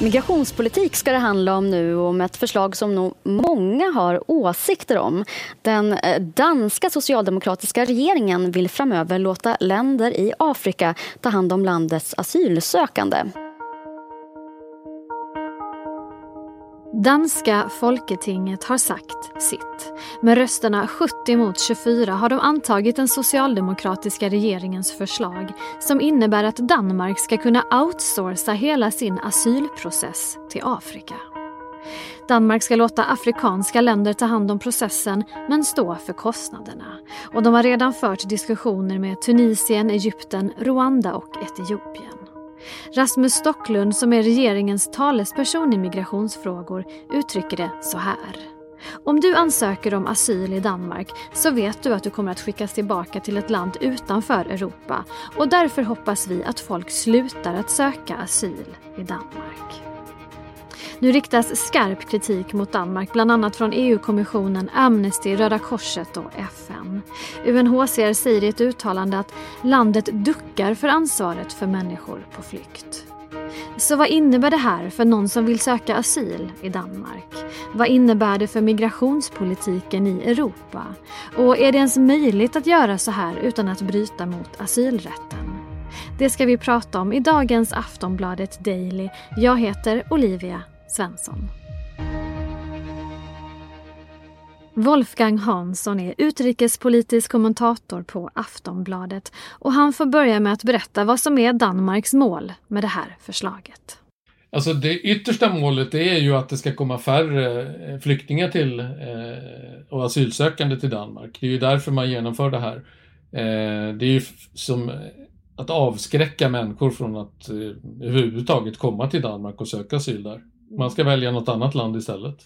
Migrationspolitik ska det handla om nu om ett förslag som nog många har åsikter om. Den eh, danska socialdemokratiska regeringen vill framöver låta länder i Afrika ta hand om landets asylsökande. Danska folketinget har sagt sitt. Med rösterna 70 mot 24 har de antagit den socialdemokratiska regeringens förslag som innebär att Danmark ska kunna outsourca hela sin asylprocess till Afrika. Danmark ska låta afrikanska länder ta hand om processen men stå för kostnaderna. Och de har redan fört diskussioner med Tunisien, Egypten, Rwanda och Etiopien. Rasmus Stocklund som är regeringens talesperson i migrationsfrågor uttrycker det så här. Om du ansöker om asyl i Danmark så vet du att du kommer att skickas tillbaka till ett land utanför Europa och därför hoppas vi att folk slutar att söka asyl i Danmark. Nu riktas skarp kritik mot Danmark, bland annat från EU-kommissionen, Amnesty, Röda Korset och FN. UNHCR säger i ett uttalande att landet duckar för ansvaret för människor på flykt. Så vad innebär det här för någon som vill söka asyl i Danmark? Vad innebär det för migrationspolitiken i Europa? Och är det ens möjligt att göra så här utan att bryta mot asylrätten? Det ska vi prata om i dagens Aftonbladet Daily. Jag heter Olivia Svensson. Wolfgang Hansson är utrikespolitisk kommentator på Aftonbladet och han får börja med att berätta vad som är Danmarks mål med det här förslaget. Alltså det yttersta målet är ju att det ska komma färre eh, flyktingar till eh, och asylsökande till Danmark. Det är ju därför man genomför det här. Eh, det är ju som eh, att avskräcka människor från att eh, överhuvudtaget komma till Danmark och söka asyl där. Man ska välja något annat land istället.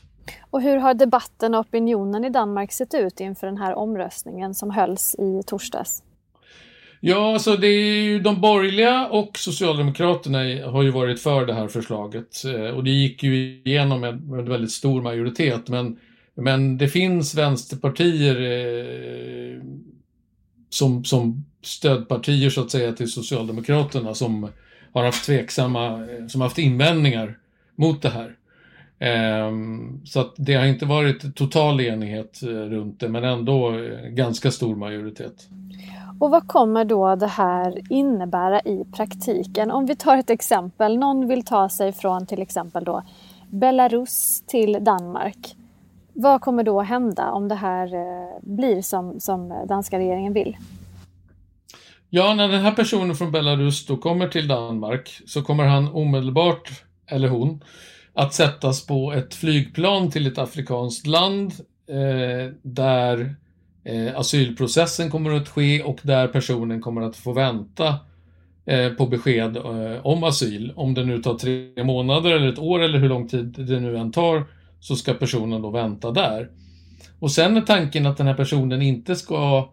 Och hur har debatten och opinionen i Danmark sett ut inför den här omröstningen som hölls i torsdags? Ja, alltså det är ju de borgerliga och Socialdemokraterna har ju varit för det här förslaget eh, och det gick ju igenom med, med väldigt stor majoritet. Men, men det finns vänsterpartier eh, som, som stödpartier så att säga till Socialdemokraterna som har haft tveksamma, eh, som haft invändningar mot det här. Ehm, så att det har inte varit total enighet eh, runt det, men ändå eh, ganska stor majoritet. Och vad kommer då det här innebära i praktiken? Om vi tar ett exempel, någon vill ta sig från till exempel då Belarus till Danmark. Vad kommer då hända om det här eh, blir som, som danska regeringen vill? Ja, när den här personen från Belarus då kommer till Danmark så kommer han omedelbart eller hon, att sättas på ett flygplan till ett afrikanskt land eh, där eh, asylprocessen kommer att ske och där personen kommer att få vänta eh, på besked eh, om asyl. Om det nu tar tre månader eller ett år eller hur lång tid det nu än tar så ska personen då vänta där. Och sen är tanken att den här personen inte ska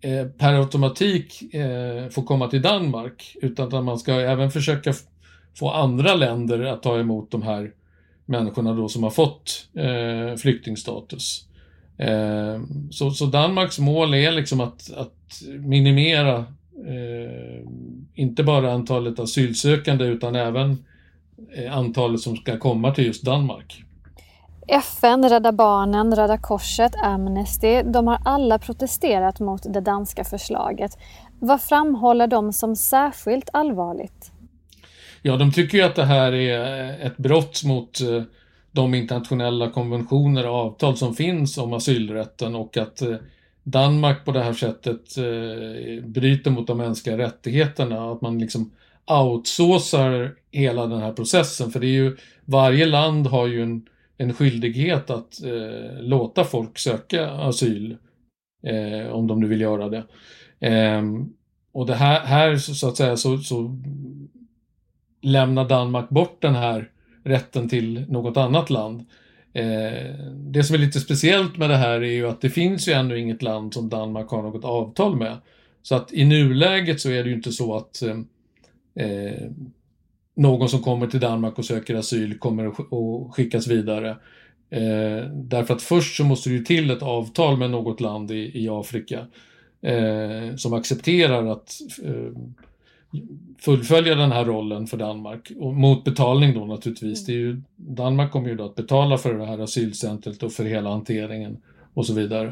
eh, per automatik eh, få komma till Danmark utan att man ska även försöka få andra länder att ta emot de här människorna då som har fått eh, flyktingstatus. Eh, så, så, Danmarks mål är liksom att, att minimera eh, inte bara antalet asylsökande utan även eh, antalet som ska komma till just Danmark. FN, Rädda Barnen, Röda Korset, Amnesty, de har alla protesterat mot det danska förslaget. Vad framhåller de som särskilt allvarligt? Ja, de tycker ju att det här är ett brott mot eh, de internationella konventioner och avtal som finns om asylrätten och att eh, Danmark på det här sättet eh, bryter mot de mänskliga rättigheterna. Att man liksom outsourcar hela den här processen. För det är ju, varje land har ju en, en skyldighet att eh, låta folk söka asyl. Eh, om de nu vill göra det. Eh, och det här, här så att säga så, så lämnar Danmark bort den här rätten till något annat land. Eh, det som är lite speciellt med det här är ju att det finns ju ännu inget land som Danmark har något avtal med. Så att i nuläget så är det ju inte så att eh, eh någon som kommer till Danmark och söker asyl kommer att skickas vidare. Eh, därför att först så måste det ju till ett avtal med något land i, i Afrika eh, som accepterar att eh, fullfölja den här rollen för Danmark. Och mot betalning då naturligtvis. Det är ju, Danmark kommer ju då att betala för det här asylcentret och för hela hanteringen och så vidare.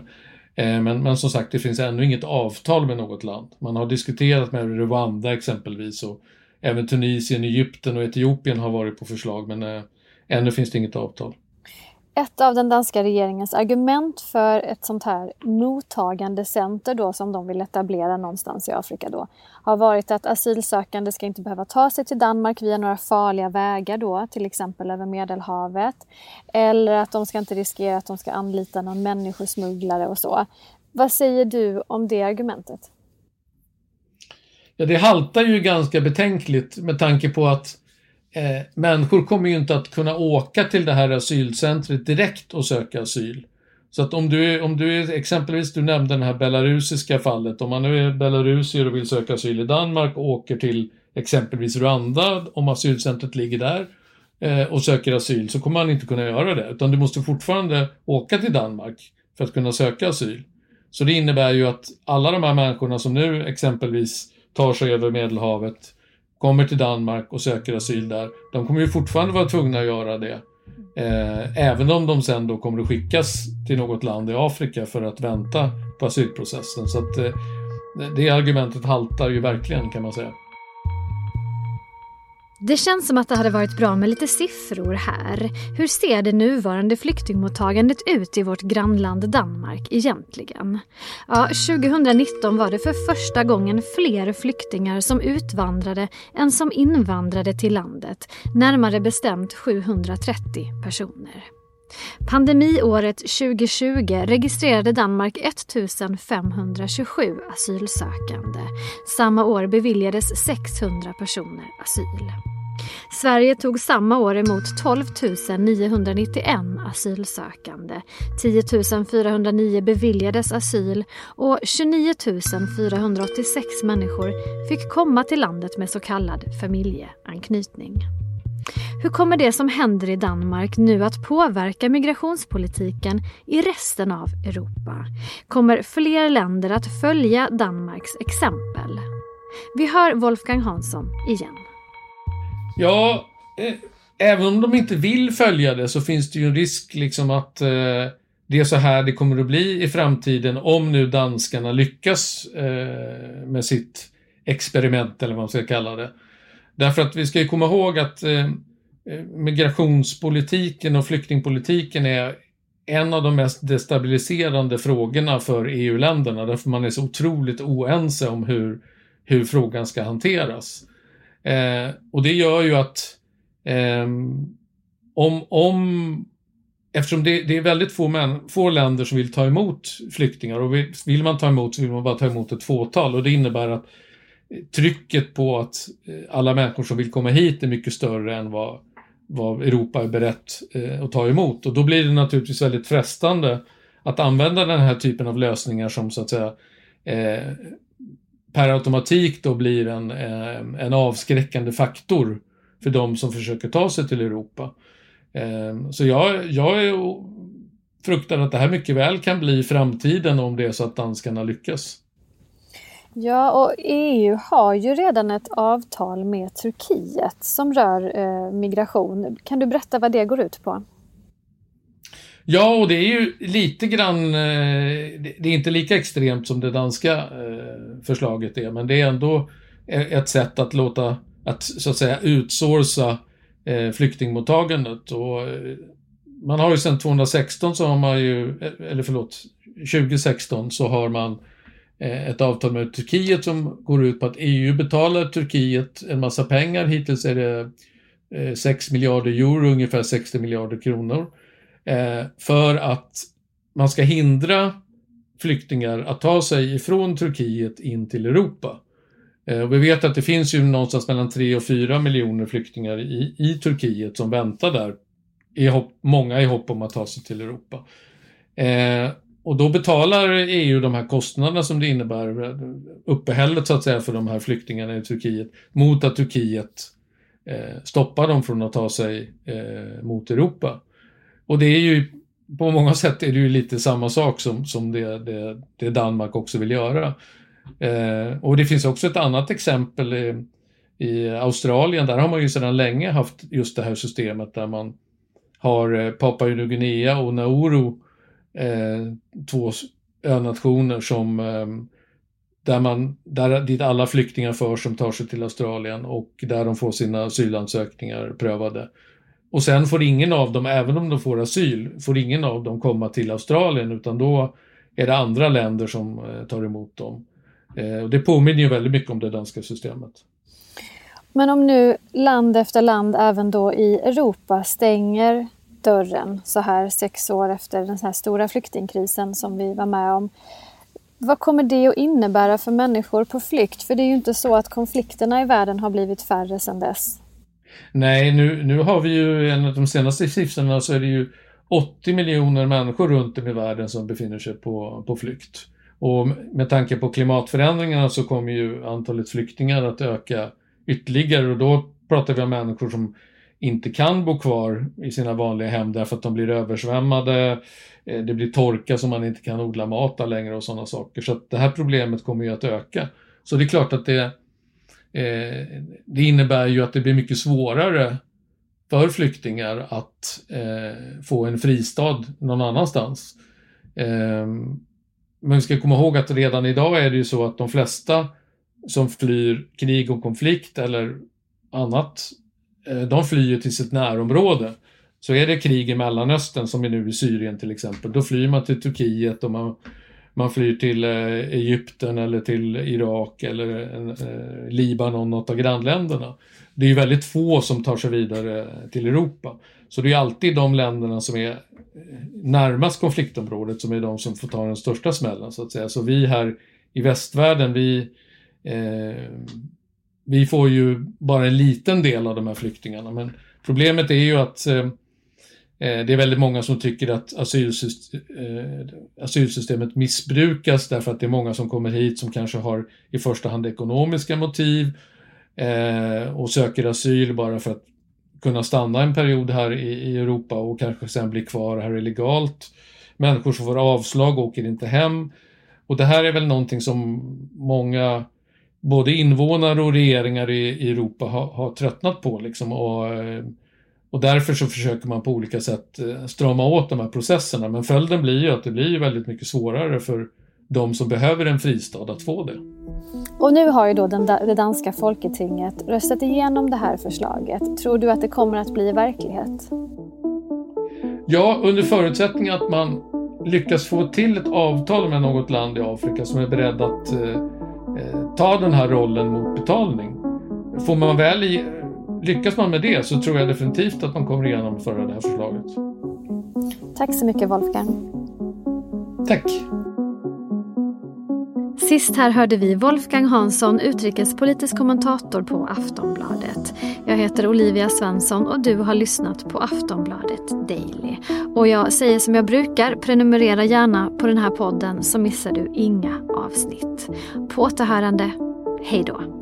Eh, men, men som sagt, det finns ännu inget avtal med något land. Man har diskuterat med Rwanda exempelvis och även Tunisien, Egypten och Etiopien har varit på förslag men eh, ännu finns det inget avtal. Ett av den danska regeringens argument för ett sånt här mottagande center då som de vill etablera någonstans i Afrika då har varit att asylsökande ska inte behöva ta sig till Danmark via några farliga vägar då, till exempel över Medelhavet. Eller att de ska inte riskera att de ska anlita någon människosmugglare och så. Vad säger du om det argumentet? Ja, det haltar ju ganska betänkligt med tanke på att eh, människor kommer ju inte att kunna åka till det här asylcentret direkt och söka asyl. Så att om du, om du exempelvis, du nämnde det här belarusiska fallet, om man nu är belarusier och vill söka asyl i Danmark och åker till exempelvis Rwanda, om asylcentret ligger där, eh, och söker asyl, så kommer man inte kunna göra det, utan du måste fortfarande åka till Danmark för att kunna söka asyl. Så det innebär ju att alla de här människorna som nu exempelvis tar sig över Medelhavet kommer till Danmark och söker asyl där, de kommer ju fortfarande vara tvungna att göra det. Eh, även om de sen då kommer att skickas till något land i Afrika för att vänta på asylprocessen. Så att eh, det argumentet haltar ju verkligen kan man säga. Det känns som att det hade varit bra med lite siffror här. Hur ser det nuvarande flyktingmottagandet ut i vårt grannland Danmark egentligen? Ja, 2019 var det för första gången fler flyktingar som utvandrade än som invandrade till landet, närmare bestämt 730 personer. Pandemiåret 2020 registrerade Danmark 1527 asylsökande. Samma år beviljades 600 personer asyl. Sverige tog samma år emot 12 991 asylsökande. 10 409 beviljades asyl och 29 486 människor fick komma till landet med så kallad familjeanknytning. Hur kommer det som händer i Danmark nu att påverka migrationspolitiken i resten av Europa? Kommer fler länder att följa Danmarks exempel? Vi hör Wolfgang Hansson igen. Ja, eh, även om de inte vill följa det så finns det ju en risk liksom att eh, det är så här det kommer att bli i framtiden om nu danskarna lyckas eh, med sitt experiment eller vad man ska kalla det. Därför att vi ska ju komma ihåg att eh, eh migrationspolitiken och flyktingpolitiken är en av de mest destabiliserande frågorna för EU-länderna därför man är så otroligt oense om hur, hur frågan ska hanteras. Eh, och det gör ju att eh, om, om Eftersom det, det, är väldigt få, män, få länder som vill ta emot flyktingar och vill, vill man ta emot så vill man bara ta emot ett fåtal och det innebär att trycket på att eh, alla människor som vill komma hit är mycket större än vad, vad Europa är berett eh, att ta emot. Och då blir det naturligtvis väldigt frestande att använda den här typen av lösningar som så att säga eh, per automatik då blir en, eh, en avskräckande faktor för de som försöker ta sig till Europa. Eh, så jag, jag är fruktar att det här mycket väl kan bli framtiden om det är så att danskarna lyckas. Ja, och EU har ju redan ett avtal med Turkiet som rör eh, migration. Kan du berätta vad det går ut på? Ja, och det är ju lite grann, eh, det är inte lika extremt som det danska eh, förslaget är, men det är ändå e, ett sätt att låta, att så att säga utsourca eh, flyktingmottagandet. Och man har ju sedan 2016 så har man ju, e, eller förlåt, 2016 så har man ett avtal med Turkiet som går ut på att EU betalar Turkiet en massa pengar. Hittills är det 6 miljarder euro, ungefär 60 miljarder kronor. Eh, för att man ska hindra flyktingar att ta sig ifrån Turkiet in till Europa. Eh, och vi vet att det finns ju någonstans mellan 3 och 4 miljoner flyktingar i, i Turkiet som väntar där, i hopp, många i hopp om att ta sig till Europa. Eh, och då betalar EU de här kostnaderna som det innebär, eh, uppehället så att säga för de här flyktingarna i Turkiet, mot att Turkiet eh, stoppar dem från att ta sig eh, mot Europa. Och det är ju på många sätt är det ju lite samma sak som, som det, det, det Danmark också vill göra. Eh, och det finns också ett annat exempel i, i, Australien. Där har man ju sedan länge haft just det här systemet där man har eh, Papua Nya Guinea och Nauru, eh, två önationer som eh, där man, där, dit alla flyktingar förs som tar sig till Australien och där de får sina asylansökningar prövade. Och sen får ingen av dem, även om de får asyl, får ingen av dem komma till Australien utan då är det andra länder som eh, tar emot dem. Eh, och det påminner ju väldigt mycket om det danska systemet. Men om nu land efter land, även då i Europa, stänger dörren så här sex år efter den här stora flyktingkrisen som vi var med om. Vad kommer det att innebära för människor på flykt? För det är ju inte så att konflikterna i världen har blivit färre sedan dess. Nej, nu, nu har vi ju enligt de senaste siffrorna så är det ju 80 miljoner människor runt om i världen som befinner sig på, på flykt. Och med tanke på klimatförändringarna så kommer ju antalet flyktingar att öka ytterligare och då pratar vi om människor som inte kan bo kvar i sina vanliga hem därför att de blir översvämmade, eh, det blir torka så man inte kan odla mat där längre och sådana saker. Så att det här problemet kommer ju att öka. Så det är klart att det, eh, det innebär ju att det blir mycket svårare för flyktingar att eh, få en fristad någon annanstans. Eh, men vi ska komma ihåg att redan idag är det ju så att de flesta som flyr krig och konflikt eller annat, eh, de flyr till sitt närområde. Så är det krig i Mellanöstern som är nu i Syrien till exempel, då flyr man till Turkiet och man, man flyr till eh, Egypten eller till Irak eller eh, Libanon, något av grannländerna. Det är ju väldigt få som tar sig vidare till Europa. Så det är alltid de länderna som är eh, närmast konfliktområdet som är de som får ta den största smällen så att säga. Så vi här i västvärlden, vi, eh, vi får ju bara en liten del av de här flyktingarna. Men problemet är ju att eh, eh Eh, det är väldigt många som tycker att eh, asylsystemet missbrukas därför att det är många som kommer hit som kanske har i första hand ekonomiska motiv eh, och söker asyl bara för att kunna stanna en period här i, Europa och kanske sen bli kvar här illegalt. Människor som får avslag åker inte hem. Och det här är väl någonting som många, både invånare och regeringar i, i Europa har, har, tröttnat på. Liksom, och, och därför så försöker man på olika sätt eh, strama åt de här processerna. Men följden blir ju att det blir väldigt mycket svårare för de som behöver en fristad att få det. Och nu har ju då den, det danska folketinget röstat igenom det här förslaget. Tror du att det kommer att bli verklighet? Ja, under förutsättning att man lyckas få till ett avtal med något land i Afrika som är beredd att eh, eh, ta den här rollen mot betalning. Får man väl i, lyckas man med det så tror jag definitivt att man kommer genomföra det här förslaget. Tack så mycket Wolfgang. Tack. Sist här hörde vi Wolfgang Hansson, utrikespolitisk kommentator på Aftonbladet. Jag heter Olivia Svensson och du har lyssnat på Aftonbladet Daily. Och jag säger som jag brukar, prenumerera gärna på den här podden så missar du inga avsnitt. På återhörande, hej då.